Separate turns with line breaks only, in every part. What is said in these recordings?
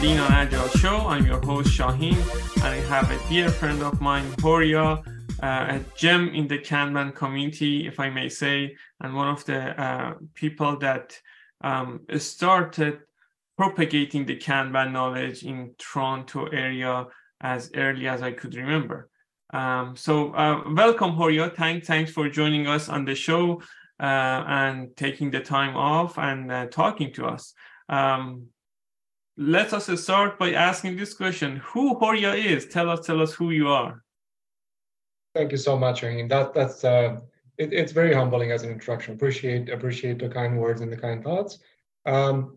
Lean on Agile show. I'm your host, Shahin, and I have a dear friend of mine, Horia, uh, a gem in the Kanban community, if I may say, and one of the uh, people that um, started propagating the Kanban knowledge in Toronto area as early as I could remember. Um, so uh, welcome, Horia. Thanks, thanks for joining us on the show uh, and taking the time off and uh, talking to us. Um, let us start by asking this question: Who Horia is? Tell us, tell us who you are.
Thank you so much, Raheen. That that's uh, it, it's very humbling as an introduction. Appreciate appreciate the kind words and the kind thoughts. Um,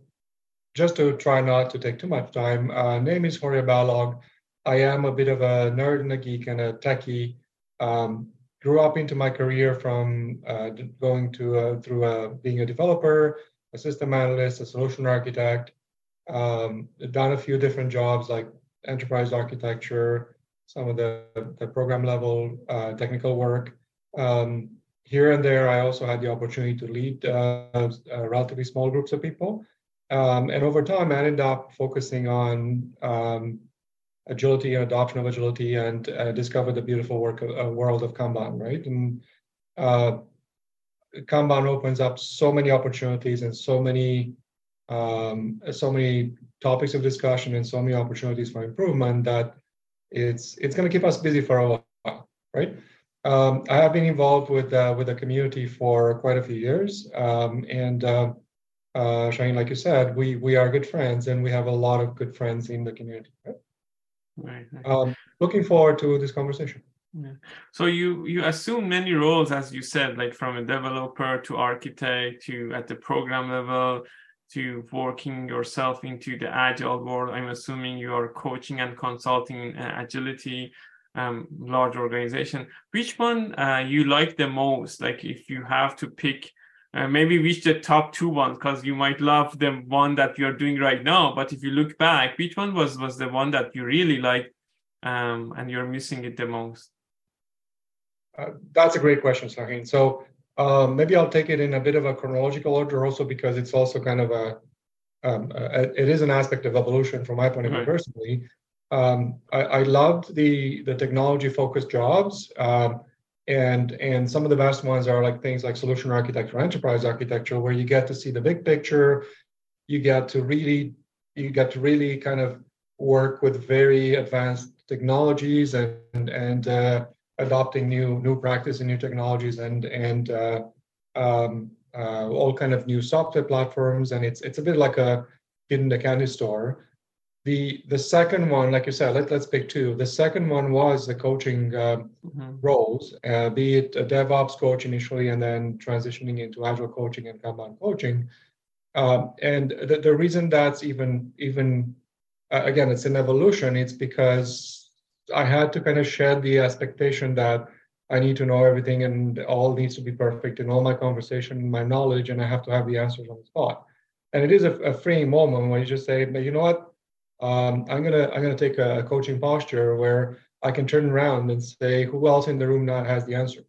just to try not to take too much time, uh, name is Horia Balog. I am a bit of a nerd and a geek and a techie. Um, grew up into my career from uh, going to uh, through uh, being a developer, a system analyst, a solution architect. Um, done a few different jobs like enterprise architecture, some of the, the program level uh, technical work. Um, here and there, I also had the opportunity to lead uh, relatively small groups of people. Um, and over time, I ended up focusing on um, agility and adoption of agility and uh, discovered the beautiful work of, uh, world of Kanban, right? And uh, Kanban opens up so many opportunities and so many um, so many topics of discussion and so many opportunities for improvement that it's it's going to keep us busy for a while, right? Um, I have been involved with uh, with the community for quite a few years, um, and uh, uh, Shahin, like you said, we we are good friends, and we have a lot of good friends in the community. Right? Right. Um, looking forward to this conversation.
Yeah. So you you assume many roles, as you said, like from a developer to architect to at the program level to working yourself into the agile world. I'm assuming you are coaching and consulting uh, agility, um, large organization. Which one uh, you like the most? Like if you have to pick uh, maybe which the top two ones because you might love the one that you're doing right now but if you look back which one was was the one that you really like um, and you're missing it the most
uh, that's a great question Shahin. so um, maybe i'll take it in a bit of a chronological order also because it's also kind of a, um, a it is an aspect of evolution from my point of view right. personally um, I, I, loved the the technology focused jobs um, and and some of the best ones are like things like solution architecture enterprise architecture where you get to see the big picture you get to really you get to really kind of work with very advanced technologies and and uh, adopting new new practice and new technologies and and uh, um, uh, all kind of new software platforms and it's it's a bit like a in the candy store the the second one, like you said, let, let's pick two. The second one was the coaching uh, mm-hmm. roles, uh, be it a DevOps coach initially, and then transitioning into Agile coaching and Kanban coaching. Um, and the, the reason that's even even uh, again, it's an evolution. It's because I had to kind of shed the expectation that I need to know everything and all needs to be perfect in all my conversation, my knowledge, and I have to have the answers on the spot. And it is a, a freeing moment when you just say, but you know what, um, I'm gonna I'm gonna take a coaching posture where I can turn around and say, who else in the room now has the answer?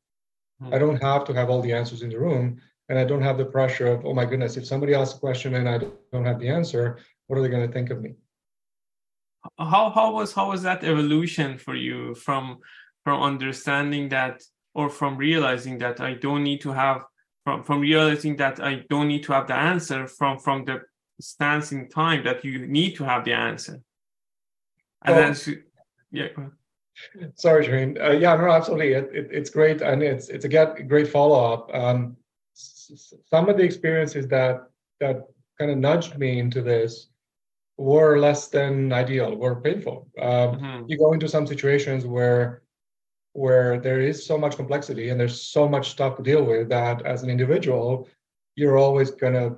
Mm-hmm. I don't have to have all the answers in the room, and I don't have the pressure of, oh my goodness, if somebody asks a question and I don't have the answer, what are they going to think of me?
How how was how was that evolution for you from from understanding that or from realizing that I don't need to have from from realizing that I don't need to have the answer from from the stance in time that you need to have the answer. And well, then, yeah.
Sorry, Shireen. Uh, yeah, no, absolutely. It, it, it's great, and it's it's a get, great follow up. Um, some of the experiences that that kind of nudged me into this were less than ideal, were painful. Um, mm-hmm. You go into some situations where where there is so much complexity and there's so much stuff to deal with that as an individual, you're always gonna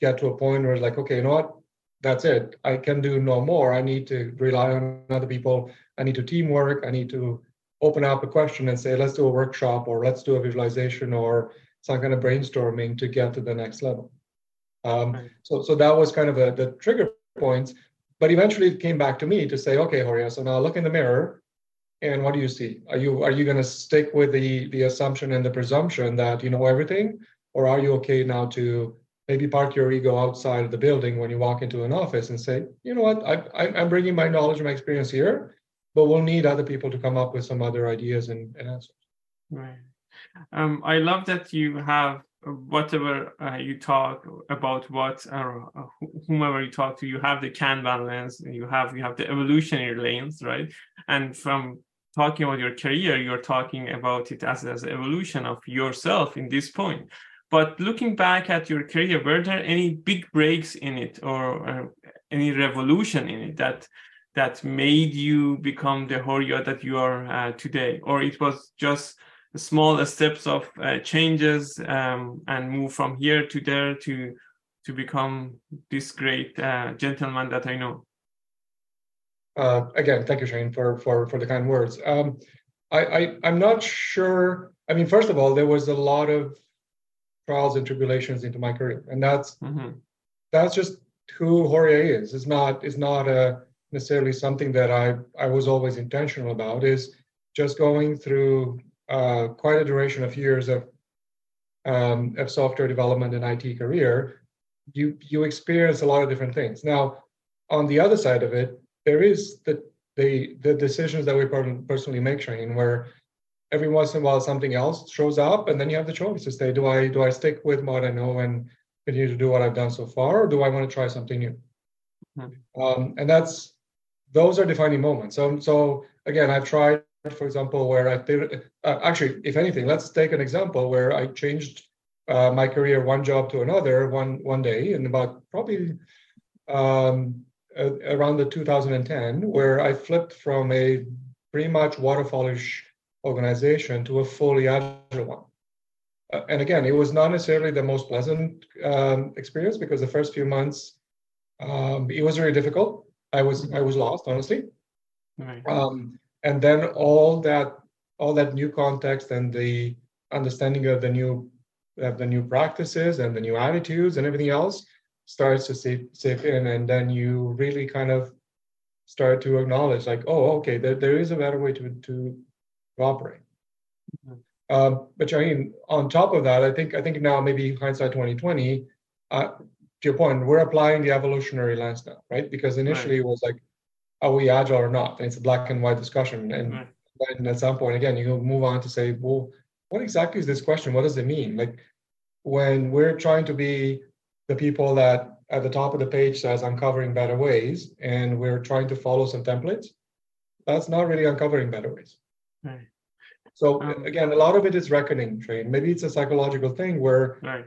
get to a point where it's like, okay, you know what? That's it. I can do no more. I need to rely on other people. I need to teamwork. I need to open up a question and say, let's do a workshop or let's do a visualization or some kind of brainstorming to get to the next level. Um, right. So, so that was kind of a, the trigger points. But eventually, it came back to me to say, okay, Horia, so now look in the mirror, and what do you see? Are you are you going to stick with the the assumption and the presumption that you know everything, or are you okay now to maybe park your ego outside of the building when you walk into an office and say, you know what, I, I'm bringing my knowledge and my experience here, but we'll need other people to come up with some other ideas and, and answers.
Right. Um, I love that you have whatever uh, you talk about what or uh, whomever you talk to you have the kanban lens you have you have the evolutionary lens right? And from talking about your career you're talking about it as as evolution of yourself in this point. But looking back at your career were there any big breaks in it or uh, any revolution in it that that made you become the Horia that you are uh, today? Or it was just small steps of uh, changes um, and move from here to there to to become this great uh, gentleman that I know.
Uh, again, thank you, Shane, for for for the kind words. Um, I, I I'm not sure. I mean, first of all, there was a lot of trials and tribulations into my career, and that's mm-hmm. that's just who Horia is. It's not it's not a uh, necessarily something that I I was always intentional about. Is just going through uh, quite a duration of years of um, of software development and IT career, you you experience a lot of different things. Now, on the other side of it, there is the the the decisions that we personally make, Shane, where every once in a while something else shows up, and then you have the choice to say, do I do I stick with what I know and continue to do what I've done so far, or do I want to try something new? Mm-hmm. Um, and that's those are defining moments. So so again, I've tried for example, where I did Uh, actually, if anything, let's take an example where I changed uh, my career one job to another one one day in about probably um, uh, around the 2010, where I flipped from a pretty much waterfallish organization to a fully agile one. Uh, and again, it was not necessarily the most pleasant um, experience because the first few months um, it was very difficult. I was I was lost, honestly. Right. And then all that all that new context and the understanding of the new of the new practices and the new attitudes and everything else starts to sip in and then you really kind of start to acknowledge like oh okay there, there is a better way to to, operate mm-hmm. um, but I mean, on top of that, I think I think now maybe hindsight 2020, uh, to your point, we're applying the evolutionary lens now, right? Because initially right. it was like, are we agile or not? And it's a black and white discussion. And right. then at some point, again, you move on to say, well, what exactly is this question? What does it mean? Like when we're trying to be the people that at the top of the page says uncovering better ways, and we're trying to follow some templates, that's not really uncovering better ways. Right. So um, again, a lot of it is reckoning train. Maybe it's a psychological thing where right.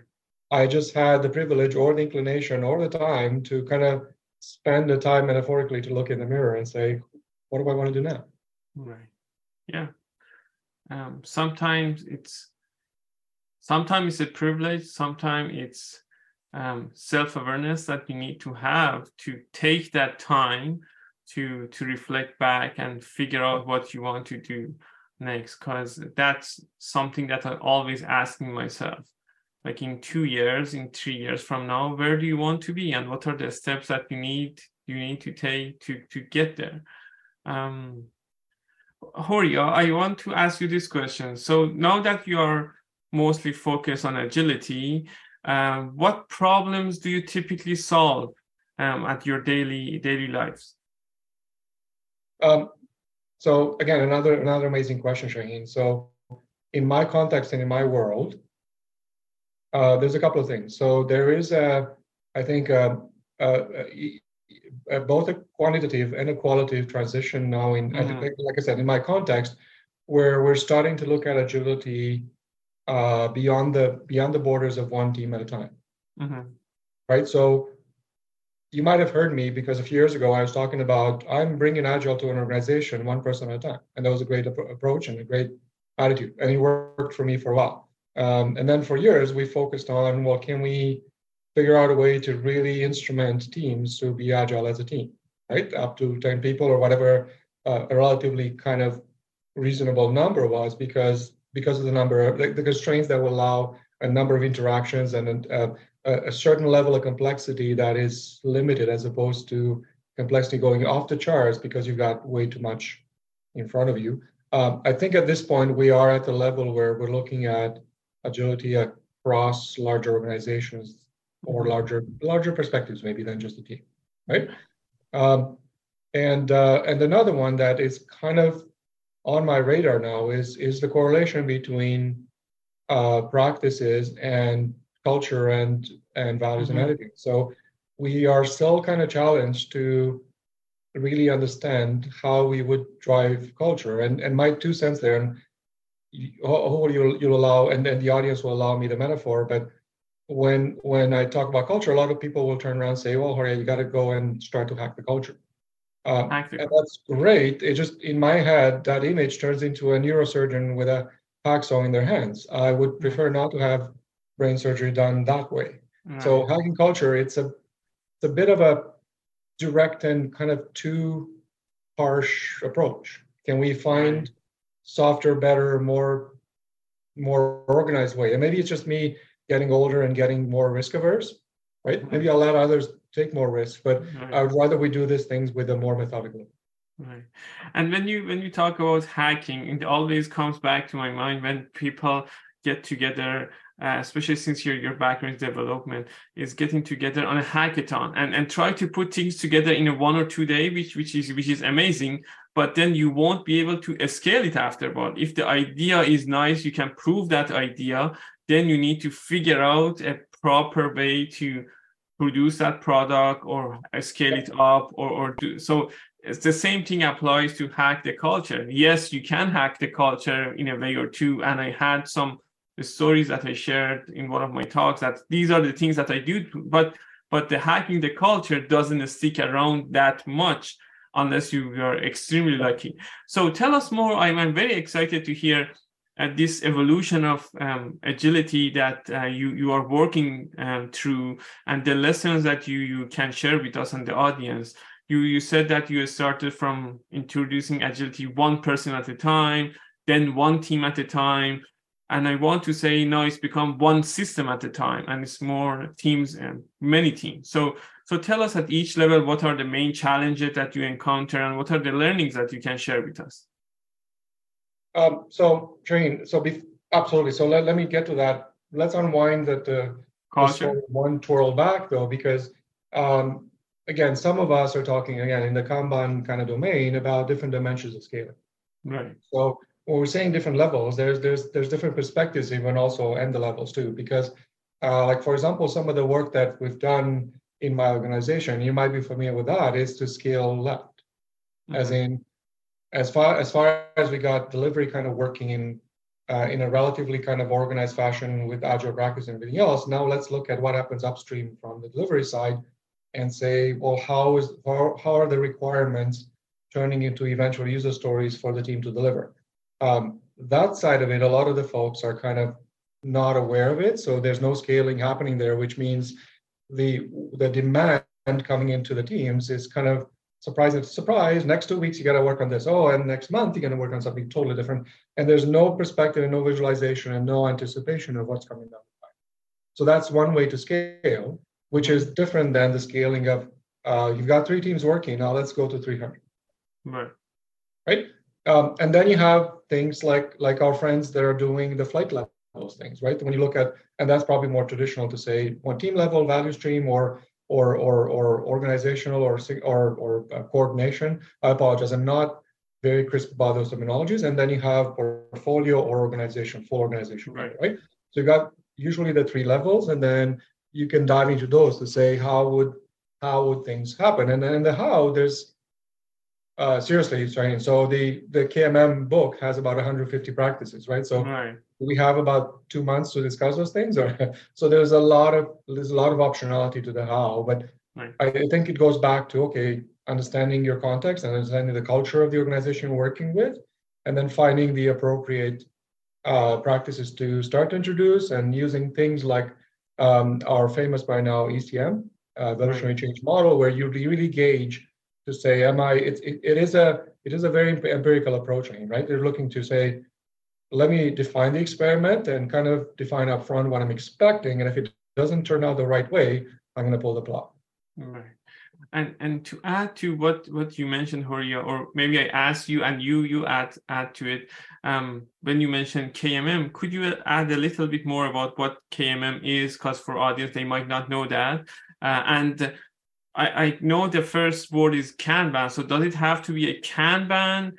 I just had the privilege or the inclination or the time to kind of spend the time metaphorically to look in the mirror and say, what do I want to do now?
Right. Yeah. Um, sometimes it's sometimes it's a privilege. Sometimes it's um, self-awareness that you need to have to take that time to to reflect back and figure out what you want to do next. Because that's something that I'm always asking myself like in two years in three years from now where do you want to be and what are the steps that you need you need to take to to get there um Horia, I want to ask you this question. So now that you are mostly focused on agility, uh, what problems do you typically solve um, at your daily daily lives?
Um, so again, another another amazing question, Shahin. So in my context and in my world, uh, there's a couple of things. So there is a, I think, a, a, a, both a quantitative and a qualitative transition now. In mm-hmm. like, like I said, in my context, where we're starting to look at agility uh, beyond the beyond the borders of one team at a time. Mm-hmm. Right. So you might have heard me because a few years ago I was talking about I'm bringing agile to an organization one person at a time, and that was a great ap- approach and a great attitude, and it worked for me for a while. Um, and then for years, we focused on well, can we figure out a way to really instrument teams to be agile as a team, right? Up to 10 people or whatever uh, a relatively kind of reasonable number was because because of the number of the, the constraints that will allow a number of interactions and uh, a, a certain level of complexity that is limited as opposed to complexity going off the charts because you've got way too much in front of you. Um, I think at this point we are at the level where we're looking at agility across larger organizations or larger larger perspectives maybe than just a team, right? Um, and uh, and another one that is kind of on my radar now is is the correlation between uh, practices and culture and and values mm-hmm. and editing. So we are still kind of challenged to really understand how we would drive culture. And and my two cents there, and hopefully you'll you'll allow, and then the audience will allow me the metaphor, but when when I talk about culture, a lot of people will turn around and say, "Well, Horia, you got to go and start to hack the culture." Uh, and that's great. It just in my head, that image turns into a neurosurgeon with a hacksaw in their hands. I would prefer not to have brain surgery done that way. Right. So hacking culture, it's a it's a bit of a direct and kind of too harsh approach. Can we find. Softer, better, more more organized way? And maybe it's just me getting older and getting more risk averse, right? right. Maybe I'll let others take more risks, but I would rather we do these things with a more methodical.
Right. And when you when you talk about hacking, it always comes back to my mind when people get together, uh, especially since your your background development is getting together on a hackathon and and try to put things together in a one or two day, which which is which is amazing. But then you won't be able to scale it afterward. If the idea is nice, you can prove that idea. Then you need to figure out a proper way to produce that product or scale it up or, or do so it's the same thing applies to hack the culture yes you can hack the culture in a way or two and i had some stories that i shared in one of my talks that these are the things that i do but but the hacking the culture doesn't stick around that much unless you are extremely lucky. So tell us more. I'm, I'm very excited to hear at this evolution of um, agility that uh, you you are working um, through and the lessons that you you can share with us and the audience. You you said that you started from introducing agility one person at a time then one team at a time. And i want to say now it's become one system at a time and it's more teams and many teams. So so tell us at each level what are the main challenges that you encounter and what are the learnings that you can share with us
um, so, Shane, so be, absolutely. So let, let me get to that. Let's unwind that one twirl back though, because um, again, some of us are talking again in the Kanban kind of domain about different dimensions of scaling.
Right.
So when we're saying different levels, there's there's there's different perspectives even also and the levels too, because uh, like for example, some of the work that we've done in my organization, you might be familiar with that, is to scale left, mm-hmm. as in as far as far as we got delivery kind of working in uh, in a relatively kind of organized fashion with agile practice and everything else. Now let's look at what happens upstream from the delivery side and say, well, how is how, how are the requirements turning into eventual user stories for the team to deliver? Um, that side of it, a lot of the folks are kind of not aware of it. So there's no scaling happening there, which means the the demand coming into the teams is kind of surprise it's surprise. Next two weeks you got to work on this. Oh and next month you're going to work on something totally different. And there's no perspective and no visualization and no anticipation of what's coming down the pipe. So that's one way to scale which is different than the scaling of uh, you've got three teams working now let's go to 300
right.
Right? Um, and then you have things like like our friends that are doing the flight levels things right when you look at and that's probably more traditional to say one team level value stream or or or, or organizational or or, or uh, coordination. I apologize. I'm not very crisp about those terminologies. And then you have portfolio or organization, full organization, right? right? So you got usually the three levels, and then you can dive into those to say how would how would things happen, and then in the how there's uh, seriously, sorry. So the the KMM book has about 150 practices, right? So right we have about two months to discuss those things or so there's a lot of there's a lot of optionality to the how but right. I, think it goes back to okay understanding your context and understanding the culture of the organization you're working with and then finding the appropriate uh, practices to start to introduce and using things like um, our famous by now ECM, uh, evolutionary change model, where you really gauge to say, am I? It, it, it is a it is a very empirical approach, right? They're looking to say, let me define the experiment and kind of define upfront what I'm expecting. And if it doesn't turn out the right way, I'm going to pull the plug.
Right. and and to add to what what you mentioned Horia or maybe I asked you and you you add add to it um, when you mentioned KMM could you add a little bit more about what KMM is because for audience they might not know that uh, and I, I know the first word is Kanban so does it have to be a Kanban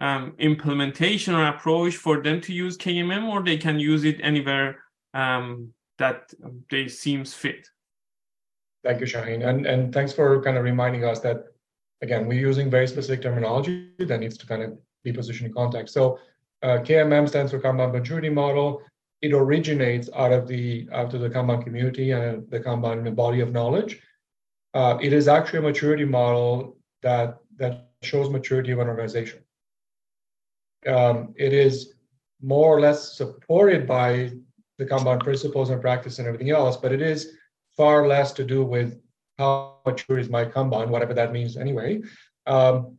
um, implementation or approach for them to use KMM or they can use it anywhere um, that they seems fit
Thank you, Shahin. And, and thanks for kind of reminding us that, again, we're using very specific terminology that needs to kind of be positioned in context. So uh, KMM stands for Kanban Maturity Model. It originates out of the out of the Kanban community and the Kanban body of knowledge. Uh, it is actually a maturity model that that shows maturity of an organization. Um, it is more or less supported by the Kanban principles and practice and everything else, but it is far less to do with how mature is my Kanban, whatever that means anyway. Um,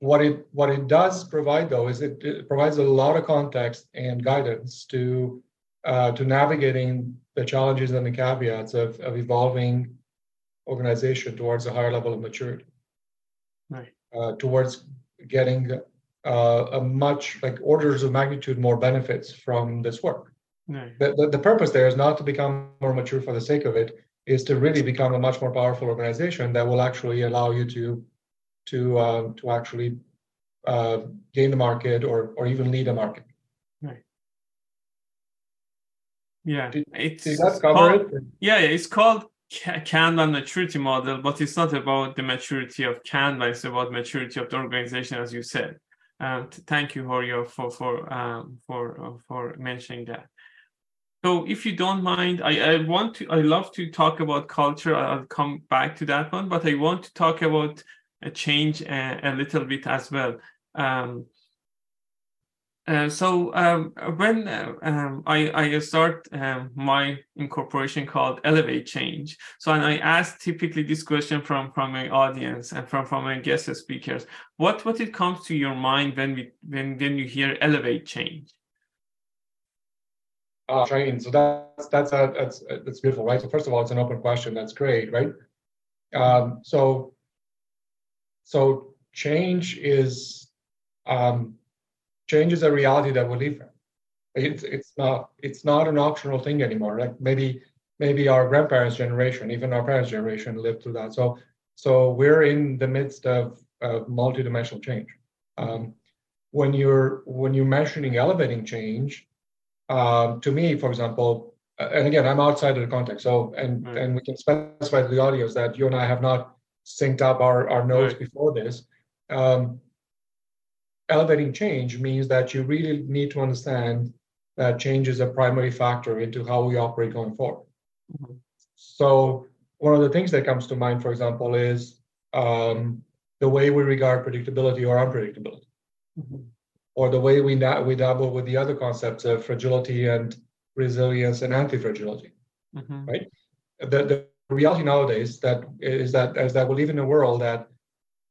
what it what it does provide though is it, it provides a lot of context and guidance to uh, to navigating the challenges and the caveats of, of evolving organization towards a higher level of maturity,
right.
uh, towards getting uh, a much like orders of magnitude more benefits from this work.
Right.
The, the, the purpose there is not to become more mature for the sake of it is to really become a much more powerful organization that will actually allow you to to uh, to actually uh, gain the market or or even lead a market.
Right. Yeah,
did,
it's
did that cover
called, it? Yeah, it's called Kanban maturity model, but it's not about the maturity of Kanban. It's about maturity of the organization, as you said. Um, thank you, Horia, for for um, for uh, for mentioning that. So if you don't mind, I, I want to, I love to talk about culture. I'll come back to that one, but I want to talk about a change a, uh, a little bit as well. Um, uh, so um, when uh, um, I, I start um, my incorporation called Elevate Change, so and I ask typically this question from from my audience and from from my guest speakers, what what it comes to your mind when we when when you hear Elevate Change?
uh, train. So that's that's a, that's that's beautiful, right? So first of all, it's an open question. That's great, right? Um, so so change is um, change is a reality that we live in. It's it's not it's not an optional thing anymore. Like maybe maybe our grandparents' generation, even our parents' generation, lived through that. So so we're in the midst of, of multidimensional change. Um, when you're when you're mentioning elevating change, um, to me, for example, and again, I'm outside of the context. So, and right. and we can specify to the audience that you and I have not synced up our our notes right. before this. Um, elevating change means that you really need to understand that change is a primary factor into how we operate going forward. Mm-hmm. So, one of the things that comes to mind, for example, is um, the way we regard predictability or unpredictability. Mm-hmm or the way we, da- we dabble with the other concepts of fragility and resilience and anti-fragility, mm-hmm. right? The, the reality nowadays that is that is that we live in a world that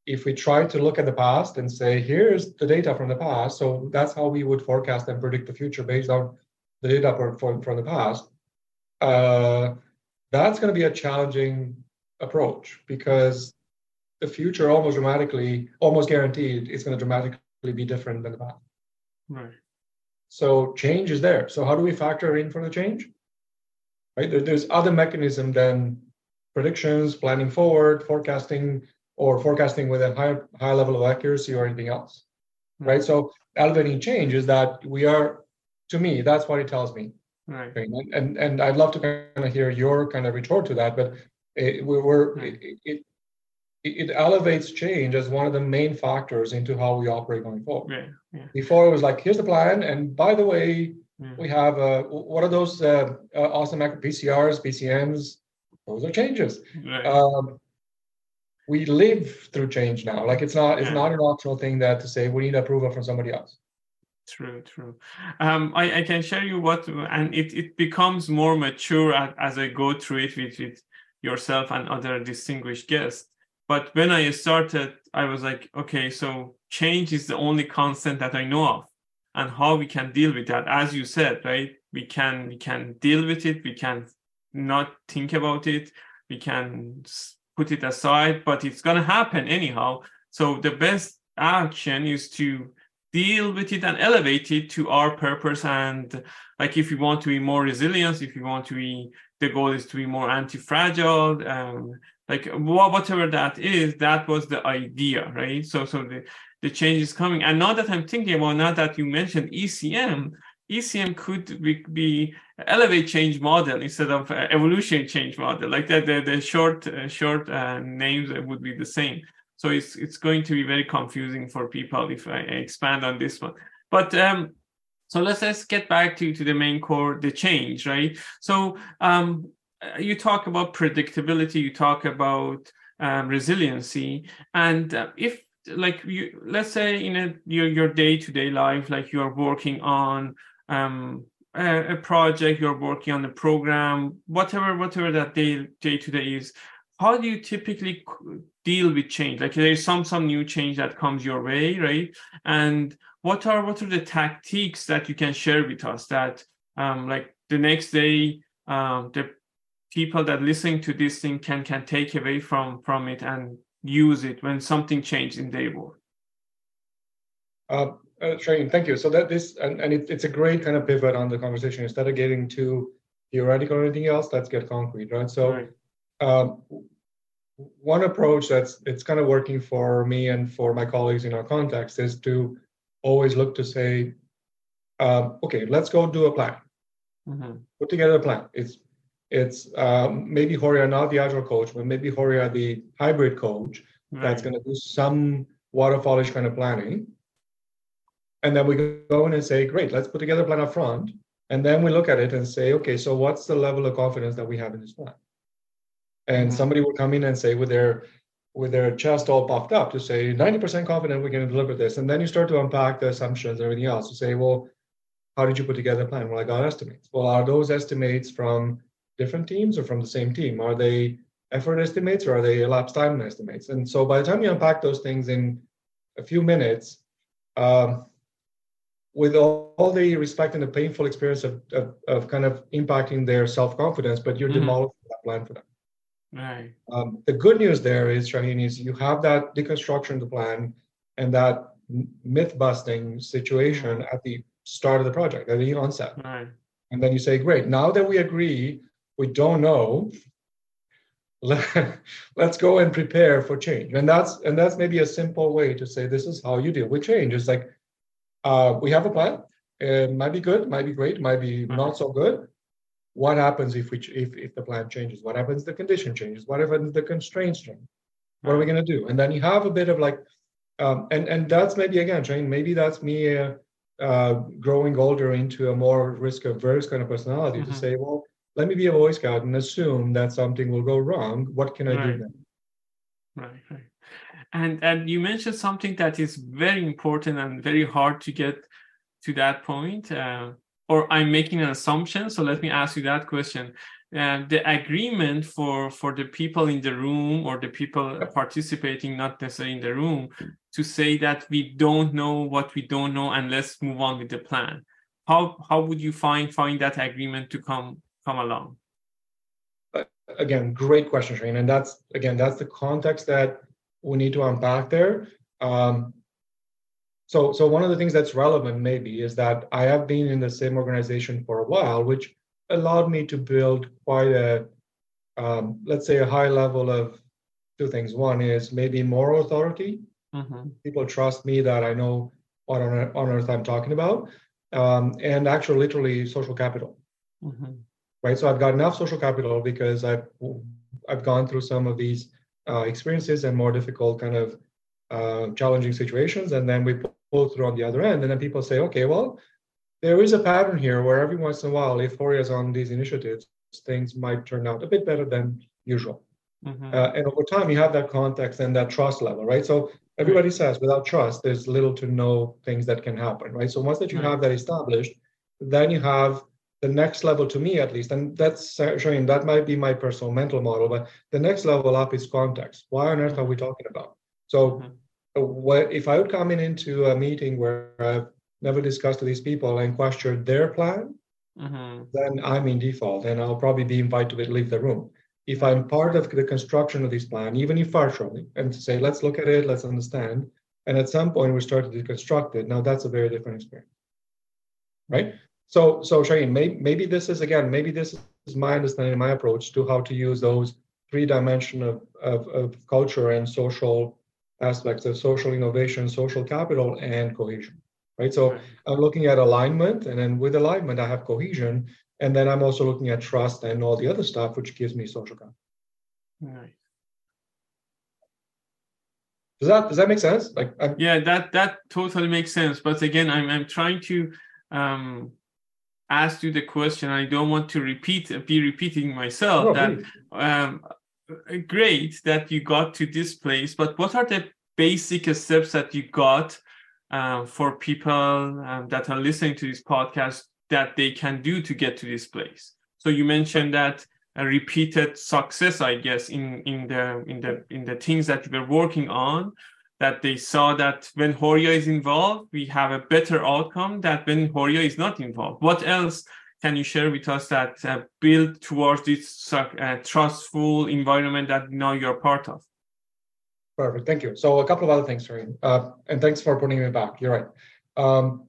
if we try to look at the past and say here's the data from the past, so that's how we would forecast and predict the future based on the data from, from the past. Uh, that's going to be a challenging approach because the future almost dramatically, almost guaranteed, is going to dramatically be different than the past.
Right.
So change is there. So how do we factor in for the change? Right. There, there's other mechanism than predictions, planning forward, forecasting, or forecasting with a high high level of accuracy or anything else. Right. right? So elevating change is that we are, to me, that's what it tells me.
Right.
And, and and I'd love to kind of hear your kind of retort to that, but it, we, are right. it, it, it elevates change as one of the main factors into how we operate going forward.
Yeah, yeah.
Before it was like, here's the plan, and by the way, yeah. we have uh, what are those uh, uh, awesome PCRs, PCMs? Those are changes.
Right.
Um, we live through change now. Like it's not it's not an optional thing that to say we need approval from somebody else.
True, true. Um, I, I can share you what, and it, it becomes more mature as, as I go through it with, with yourself and other distinguished guests but when I started, I was like, okay, so change is the only constant that I know of, and how we can deal with that. As you said, right? We can we can deal with it. We can not think about it. We can put it aside, but it's going to happen anyhow. So the best action is to deal with it and elevate it to our purpose. And like if you want to be more resilient, if you want to be, the goal is to be more anti-fragile, um, like whatever that is, that was the idea, right? So so the, the change is coming. And now that I'm thinking about now that you mentioned ECM, ECM could be, be elevate change model instead of uh, evolution change model. Like that, the, the short uh, short uh, names would be the same. So it's it's going to be very confusing for people if I expand on this one. But um, so let's let's get back to to the main core, the change, right? So um, you talk about predictability, you talk about um, resiliency, and uh, if like you let's say in a your your day to day life, like you are working on um, a, a, project, you're working on a program, whatever whatever that day day to day is. How do you typically deal with change? Like there's some some new change that comes your way, right? And what are what are the tactics that you can share with us that um, like the next day um, the people that listening to this thing can can take away from from it and use it when something changes in their work
uh, uh, Shane, thank you. So that this and, and it, it's a great kind of pivot on the conversation. Instead of getting too theoretical or anything else, let's get concrete, right? So, right. Um, one approach that's it's kind of working for me and for my colleagues in our context is to always look to say, um, okay, let's go do a plan. Mm-hmm. Put together a plan. It's it's um, maybe Horia not the agile coach, but maybe Horia the hybrid coach right. that's going to do some waterfallish kind of planning. And then we go in and say, great, let's put together a plan up front. And then we look at it and say, okay, so what's the level of confidence that we have in this plan? And mm-hmm. somebody will come in and say with their with their chest all puffed up to say 90% confident we're going to deliver this. And then you start to unpack the assumptions and everything else to say, well, how did you put together a plan? Well, I got estimates. Well, are those estimates from different teams or from the same team? Are they effort estimates or are they elapsed time estimates? And so by the time you unpack those things in a few minutes, um, with all, all, the respect and the painful experience of, of, of kind of impacting their self-confidence, but you're mm-hmm. demolishing that plan for them.
Right.
Um, the good news there is, Shahin, is you have that deconstruction of the plan and that myth busting situation mm-hmm. at the start of the project, at the onset.
Right.
And then you say, great, now that we agree we don't know let, us go and prepare for change and that's and that's maybe a simple way to say this is how you deal with change it's like uh, we have a plan it might be good might be great might be mm-hmm. not so good what happens if we if, if the plan changes what happens if the condition changes what happens if the constraints change what are we going to do and then you have a bit of like um, and and that's maybe again Shane, maybe that's me uh, uh, growing older into a more risk averse kind of personality mm-hmm. to say well let me be a Boy Scout and assume that something will go wrong. What can I right. do then?
Right, right. And and you mentioned something that is very important and very hard to get to that point. Uh, or I'm making an assumption. So let me ask you that question. Uh, the agreement for for the people in the room or the people participating, not necessarily in the room, to say that we don't know what we don't know and let's move on with the plan. How how would you find find that agreement to come come along?
Again, great question, Shane. And that's again, that's the context that we need to unpack there. Um, so, so one of the things that's relevant maybe is that I have been in the same organization for a while, which allowed me to build quite a, um, let's say, a high level of two things. One is maybe moral authority. Mm-hmm. People trust me that I know what on, on earth I'm talking about, um, and actually, literally, social capital. Mm-hmm right? So I've got enough social capital because I've I've gone through some of these uh, experiences and more difficult kind of uh, challenging situations, and then we pull through on the other end, and then people say, okay, well, there is a pattern here where every once in a while, if is on these initiatives, things might turn out a bit better than usual. Mm-hmm. Uh, and over time, you have that context and that trust level, right? So everybody says without trust, there's little to no things that can happen, right? So once that you have that established, then you have the next level to me at least and that's showing that might be my personal mental model but the next level up is context why on earth are we talking about so mm-hmm. what if i would come in into a meeting where i've never discussed with these people and questioned their plan mm-hmm. then i'm in default and i'll probably be invited to leave the room if I'm part of the construction of this plan, even if partially, and to say, let's look at it, let's understand, and at some point we start to deconstruct it, now that's a very different experience. Right? So, so Shahin, maybe, maybe this is again, maybe this is my understanding, my approach to how to use those three dimension of, of, of culture and social aspects of social innovation, social capital, and cohesion. Right. So right. I'm looking at alignment, and then with alignment, I have cohesion, and then I'm also looking at trust and all the other stuff, which gives me social capital. Right. Does that does that make sense? Like
I'm, yeah, that that totally makes sense. But again, I'm I'm trying to um ask you the question. I don't want to repeat be repeating myself. That um, great that you got to this place, but what are the basic steps that you got uh, for people um, that are listening to this podcast that they can do to get to this place? So you mentioned that a repeated success, I guess, in in the in the in the things that you were working on that they saw that when Horia is involved, we have a better outcome than when Horia is not involved. What else can you share with us that uh, build towards this uh, trustful environment that now you're part of?
Perfect, thank you. So a couple of other things, sorry, uh, and thanks for putting me back. You're right. Um,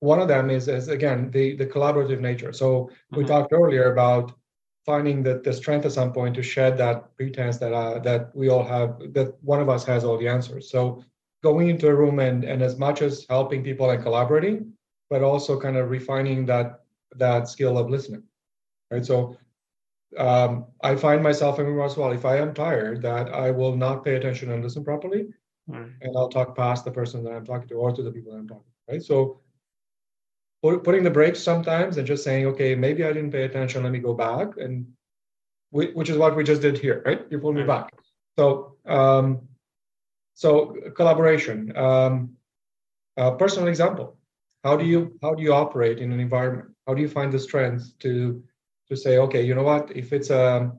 one of them is, is again the the collaborative nature. So mm-hmm. we talked earlier about finding that the strength at some point to shed that pretense that uh, that we all have that one of us has all the answers. So going into a room and and as much as helping people and collaborating but also kind of refining that that skill of listening right? So um, i find myself in as well if i am tired that i will not pay attention and listen properly. Right. and i'll talk past the person that i'm talking to or to the people that i'm talking to right? So putting the brakes sometimes and just saying, okay, maybe I didn't pay attention. Let me go back, and we, which is what we just did here, right? You pulled me back. So, um, so collaboration. Um, personal example. How do you how do you operate in an environment? How do you find the strength to to say, okay, you know what? If it's a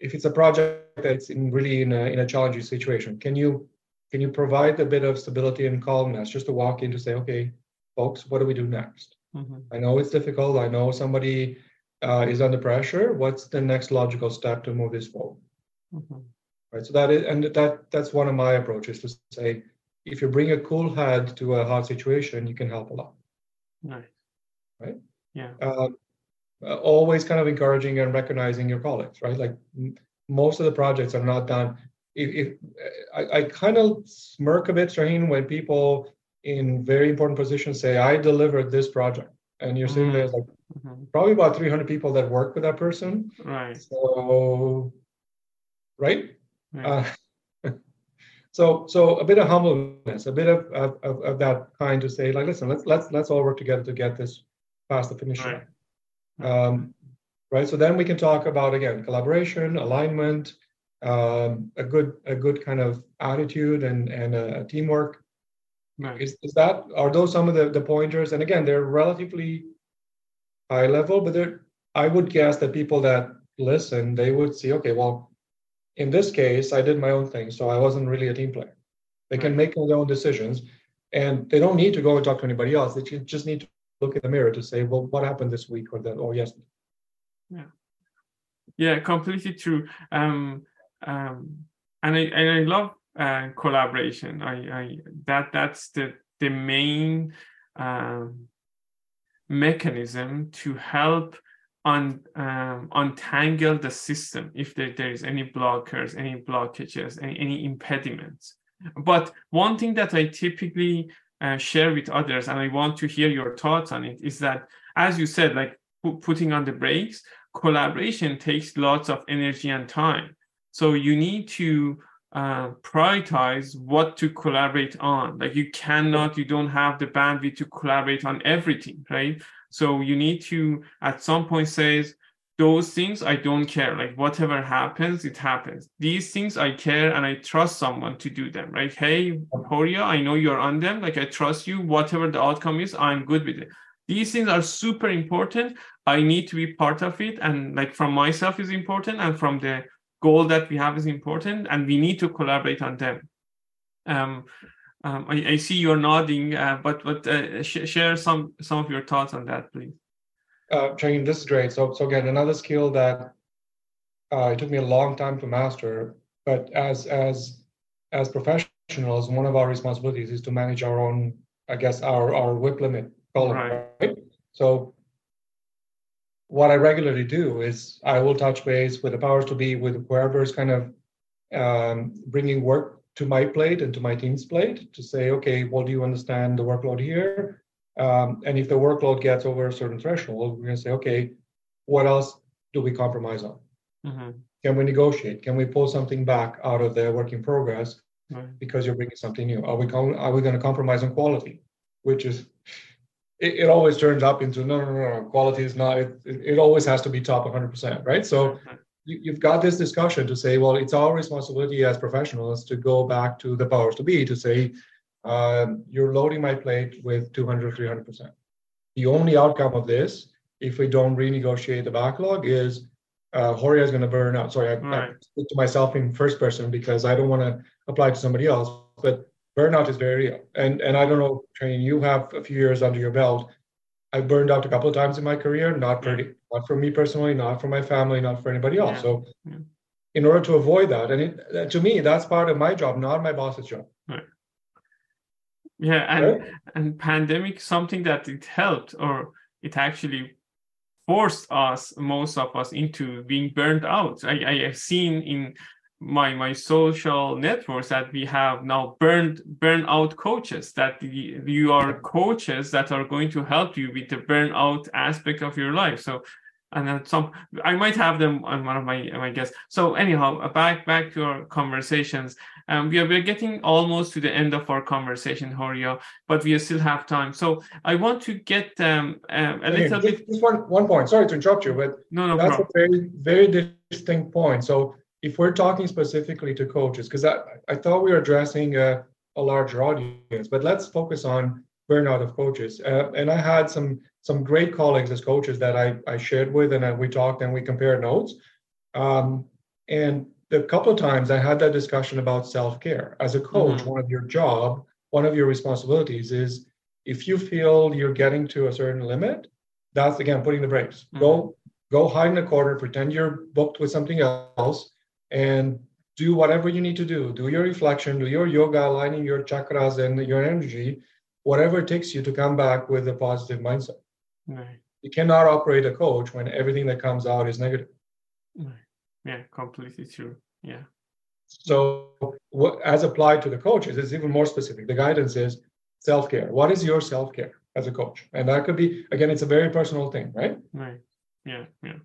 if it's a project that's in really in a, in a challenging situation, can you can you provide a bit of stability and calmness just to walk in to say, okay, folks, what do we do next? Mm-hmm. I know it's difficult. I know somebody uh, is under pressure. What's the next logical step to move this forward? Mm-hmm. Right. So that is, and that that's one of my approaches to say, if you bring a cool head to a hard situation, you can help a lot.
Nice.
Right.
Yeah.
Uh, always kind of encouraging and recognizing your colleagues, right? Like m- most of the projects are not done. If, if I, I kind of smirk a bit, Shahin, when people in very important positions say, I delivered this project. And you're sitting there, like mm-hmm. probably about 300 people that work with that person.
Right.
So, right? right. Uh, so, so a bit of humbleness, a bit of, of, of, that kind to say, like, listen, let's let's let's all work together to get this past the finish line. Right. Um, right. So then we can talk about again collaboration, alignment, um, a good a good kind of attitude and and a teamwork Is, is that are those some of the, the pointers? And again, they're relatively high level, but they're I would guess that people that listen, they would see, okay, well, in this case, I did my own thing, so I wasn't really a team player. They can make their own decisions, and they don't need to go and talk to anybody else. They just need to look in the mirror to say, well, what happened this week or that or yesterday.
Yeah, yeah, completely true. Um, um, and I and I love uh, collaboration. I, I that that's the the main um, mechanism to help un, um, untangle the system if there, there is any blockers, any blockages, any, any impediments. But one thing that I typically uh, share with others, and I want to hear your thoughts on it, is that as you said, like putting on the brakes, collaboration takes lots of energy and time. So you need to uh, prioritize what to collaborate on. Like you cannot, you don't have the bandwidth to collaborate on everything, right? So you need to at some point say, those things I don't care. Like whatever happens, it happens. These things I care and I trust someone to do them, right? Hey, Horia, I know you're on them. Like I trust you. Whatever the outcome is, I'm good with it. These things are super important. I need to be part of it. And like from myself is important and from the goal that we have is important and we need to collaborate on them. Um, um, I, I, see you're nodding, uh, but but uh, sh- share some some of your thoughts on that, please.
Uh, this is great. So so again, another skill that Uh, it took me a long time to master, but as as as professionals, one of our responsibilities is to manage our own, I guess, our our WIP limit. Right. right? So what I regularly do is I will touch base with the powers to be, with whoever is kind of um, bringing work to my plate and to my team's plate to say, okay, well, do you understand the workload here? Um, and if the workload gets over a certain threshold, we're going to say, okay, what else do we compromise on? Mm-hmm. Can we negotiate? Can we pull something back out of the work in progress because you're bringing something new? Are we com- are we going to compromise on quality? Which is it, it, always turns up into no, no, no, no. Quality is not. It, it always has to be top 100%, right? So you, you've got this discussion to say, well, it's our responsibility as professionals to go back to the powers to be to say, um, you're loading my plate with 200, 300%. The only outcome of this, if we don't renegotiate the backlog, is uh, Horia is going to burn out. Sorry, I, right. I speak to myself in first person because I don't want to apply to somebody else. But burnout is very real. And and I don't know, Train, you have a few years under your belt. I burned out a couple of times in my career, not pretty, not for me personally, not for my family, not for anybody else. Yeah. So yeah. in order to avoid that, and it, to me, that's part of my job, not my boss's job.
Right. Yeah, and right? and pandemic something that it helped or it actually forced us, most of us, into being burned out. I, I have seen in my my social networks that we have now burned burn out coaches that you are coaches that are going to help you with the burnout aspect of your life. So and then some i might have them on one of my my guests. So anyhow back back to our conversations. Um, we are we're getting almost to the end of our conversation horia but we still have time. So i want to get um, um a little
just, bit just one one point. Sorry to interrupt you but no no that's problem. a very very distinct point. So if we're talking specifically to coaches, because I, I thought we were addressing a, a, larger audience, but let's focus on burnout of coaches. Uh, and I had some some great colleagues as coaches that I, I shared with, and uh, we talked and we compared notes. Um, and a couple of times I had that discussion about self care. As a coach, mm-hmm. one of your job, one of your responsibilities is if you feel you're getting to a certain limit, that's again putting the brakes. Mm-hmm. Go go hide in a corner, pretend you're booked with something else, and do whatever you need to do. Do your reflection, do your yoga, aligning your chakras and your energy, whatever it takes you to come back with a positive mindset. Right. You cannot operate a coach when everything that comes out is negative.
Right. Yeah, completely true. Yeah.
So, what, as applied to the coaches, it's even more specific. The guidance is self care. What is your self care as a coach? And that could be, again, it's a very personal thing, right?
Right. Yeah. Yeah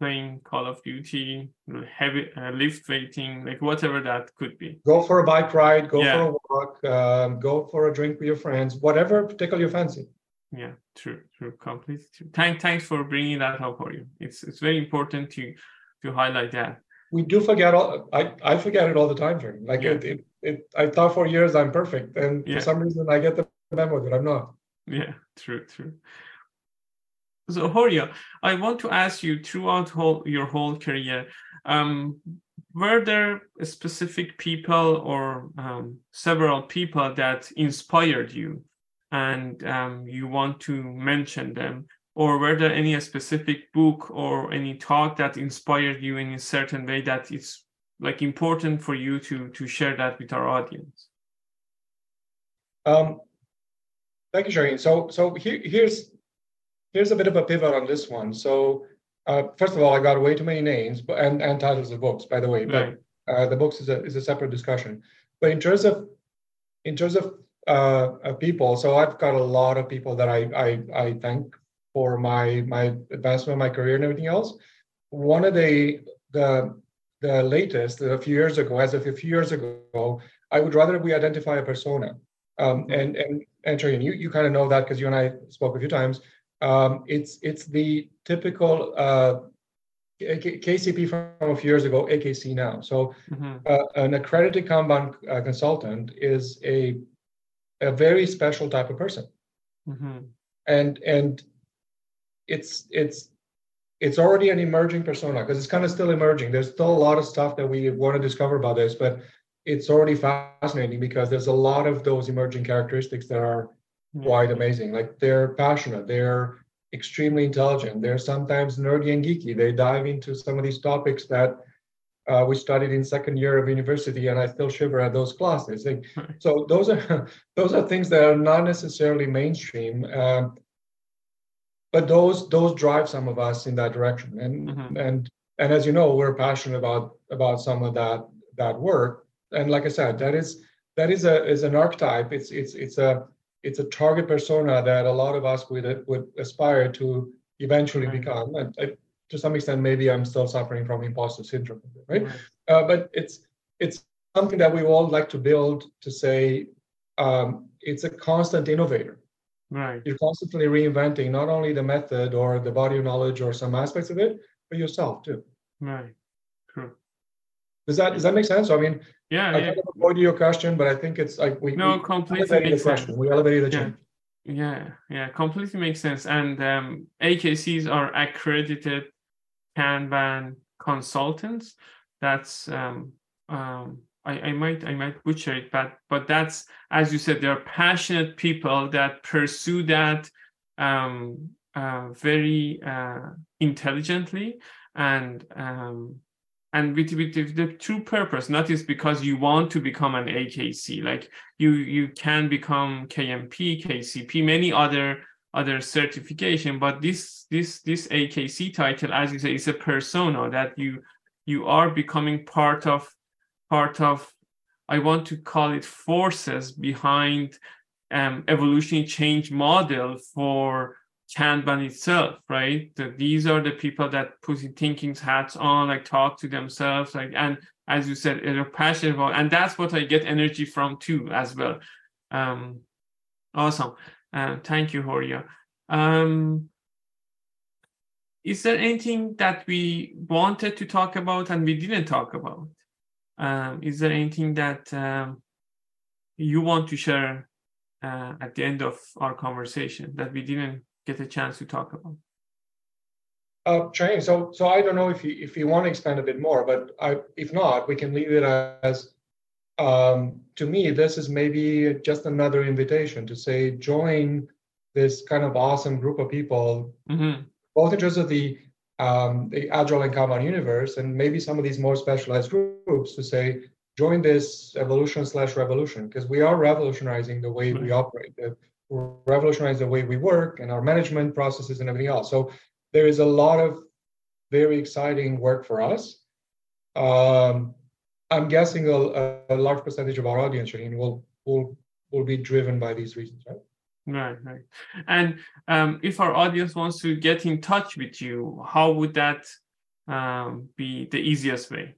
playing Call of Duty, heavy uh, lift weighting, like whatever that could be.
Go for a bike ride, go yeah. for a walk, um, go for a drink with your friends, whatever tickle your fancy.
Yeah, true, true, completely true. Thank, thanks for bringing that up for you. It's it's very important to to highlight that.
We do forget all. I I forget it all the time, Jeremy. Like yeah. it, it, it, I thought for years I'm perfect, and yeah. for some reason I get the memo that I'm not.
Yeah, true, true. So Horia, I want to ask you throughout whole, your whole career, um, were there specific people or um, several people that inspired you and um, you want to mention them? Or were there any specific book or any talk that inspired you in a certain way that it's like important for you to to share that with our audience?
Um, thank you, Shireen. So so here, here's here's a bit of a pivot on this one. So, uh, first of all, I got way too many names but, and, and titles of books, by the way. But uh, the books is a is a separate discussion. But in terms of in terms of uh, people, so I've got a lot of people that I I, I thank for my my advancement, my career, and everything else. One of the the the latest a few years ago, as of a few years ago, I would rather we identify a persona. Um, mm-hmm. and and and you you kind of know that because you and I spoke a few times. Um, it's it's the typical uh, KCP from a few years ago, AKC now. So mm-hmm. uh, an accredited Kanban uh, consultant is a a very special type of person, mm-hmm. and and it's it's it's already an emerging persona because it's kind of still emerging. There's still a lot of stuff that we want to discover about this, but it's already fascinating because there's a lot of those emerging characteristics that are quite amazing. Like they're passionate, they're extremely intelligent. They're sometimes nerdy and geeky. They dive into some of these topics that uh, we studied in second year of university, and I still shiver at those classes. Like, so those are those are things that are not necessarily mainstream, um, but those those drive some of us in that direction. And mm-hmm. and and as you know, we're passionate about about some of that that work. And like I said, that is that is a is an archetype. It's it's it's a it's a target persona that a lot of us would would aspire to eventually right. become. And I, to some extent, maybe I'm still suffering from imposter syndrome, right? right. Uh, but it's it's something that we all like to build to say um, it's a constant innovator.
Right.
You're constantly reinventing not only the method or the body of knowledge or some aspects of it, but yourself too.
Right. True.
Does that does that make sense? I mean,
yeah, I yeah.
kind of your question, but I think it's like we
no
we
completely
makes the question. We elevated the
yeah. Yeah, yeah, completely makes sense. And um, AKCs are accredited Kanban consultants. That's um, um, I, I might I might butcher it, but but that's as you said, they're passionate people that pursue that um, uh, very uh, intelligently and um, and with, with the, true purpose not just because you want to become an akc like you you can become kmp kcp many other other certification but this this this akc title as you say is a persona that you you are becoming part of part of i want to call it forces behind um, evolutionary change model for Kanban itself, right? That these are the people that put in thinking's hats on, like talk to themselves, like and as you said, they're passionate about, and that's what I get energy from too, as well. Um, awesome. Uh, thank you, Horia. Um, is there anything that we wanted to talk about and we didn't talk about? Um, is there anything that um, you want to share uh, at the end of our conversation that we didn't get a chance to talk about?
Uh, Shane, so so I don't know if you if you want to expand a bit more, but I, if not, we can leave it as um, to me, this is maybe just another invitation to say join this kind of awesome group of people, mm-hmm. both in terms of the um, the agile and Kanban universe, and maybe some of these more specialized groups to say join this evolution slash revolution because we are revolutionizing the way mm-hmm. we operate revolutionize the way we work and our management processes and everything else. So there is a lot of very exciting work for us. Um, I'm guessing a, a, large percentage of our audience will will will be driven by these reasons, right?
Right, right. And um, if our audience wants to get in touch with you, how would that um, be the easiest way?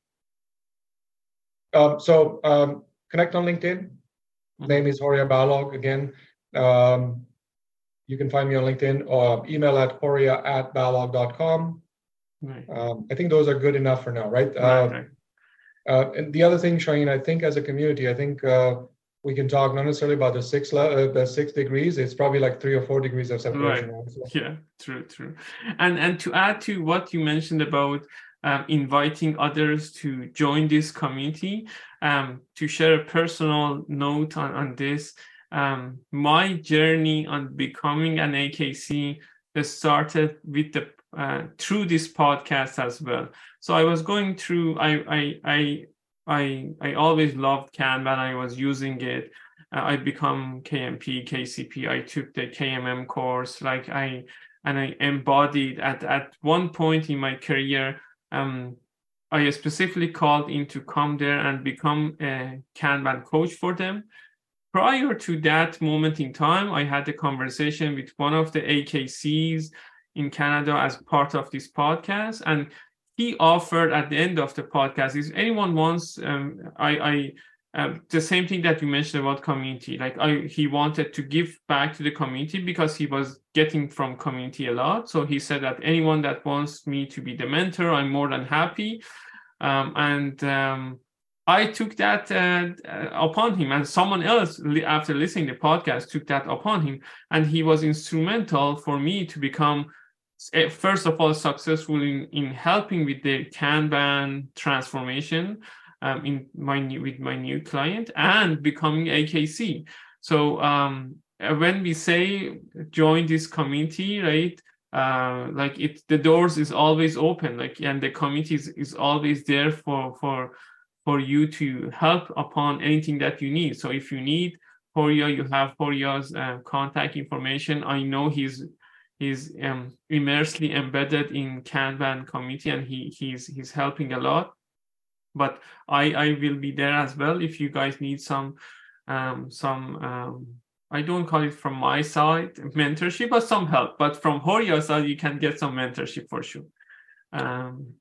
Um, so um, connect on LinkedIn. Mm-hmm. Name is Horia Balog. Again, um, you can find me on LinkedIn or email at horia at balog.com. Right. Um, I think those are good enough for now, right?
right, right.
Uh, uh, and the other thing, Shahin, I think as a community, I think uh, we can talk not necessarily about the six le- uh, the six degrees. It's probably like three or four degrees of separation.
Right. Yeah, true, true. And and to add to what you mentioned about um, inviting others to join this community, um, to share a personal note on on this um, my journey on becoming an AKC started with the uh, through this podcast as well. So I was going through. I I I I I always loved Kanban. I was using it. Uh, I become KMP, KCP. I took the KMM course. Like I and I embodied at at one point in my career. Um, I specifically called in to come there and become a Kanban coach for them prior to that moment in time, I had a conversation with one of the AKCs in Canada as part of this podcast, and he offered at the end of the podcast, if anyone wants, um, I, I uh, the same thing that you mentioned about community. Like I, he wanted to give back to the community because he was getting from community a lot. So he said that anyone that wants me to be the mentor, I'm more than happy. Um, and um, I took that uh, uh, upon him, and someone else, after listening to the podcast, took that upon him, and he was instrumental for me to become, eh, first of all, successful in, in helping with the Kanban transformation um, in my new, with my new client and becoming AKC. So um, uh, when we say join this community, right? uh, like it the doors is always open like and the committee is, is always there for for for you to help upon anything that you need so if you need Horia, you have Horia's uh, contact information. I know he's he's um, immensely embedded in Kanban committee and he he's he's helping a lot. But I I will be there as well if you guys need some um, some um, I don't call it from my side mentorship, but some help. But from Horia's side, you can get some mentorship for sure. Um,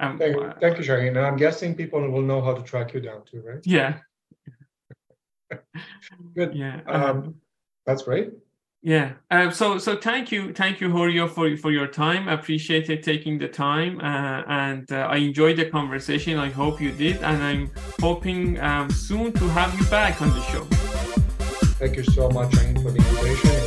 um, thank, you, thank you, Shahin. And I'm guessing people will know how to track you down too, right?
Yeah.
Good.
Yeah.
Um, that's great.
Yeah. Uh, so so thank you, thank you, Horia, for for your time. I appreciated taking the time, uh, and uh, I enjoyed the conversation. I hope you did, and I'm hoping um, soon to have you back on the show.
Thank you so much, for being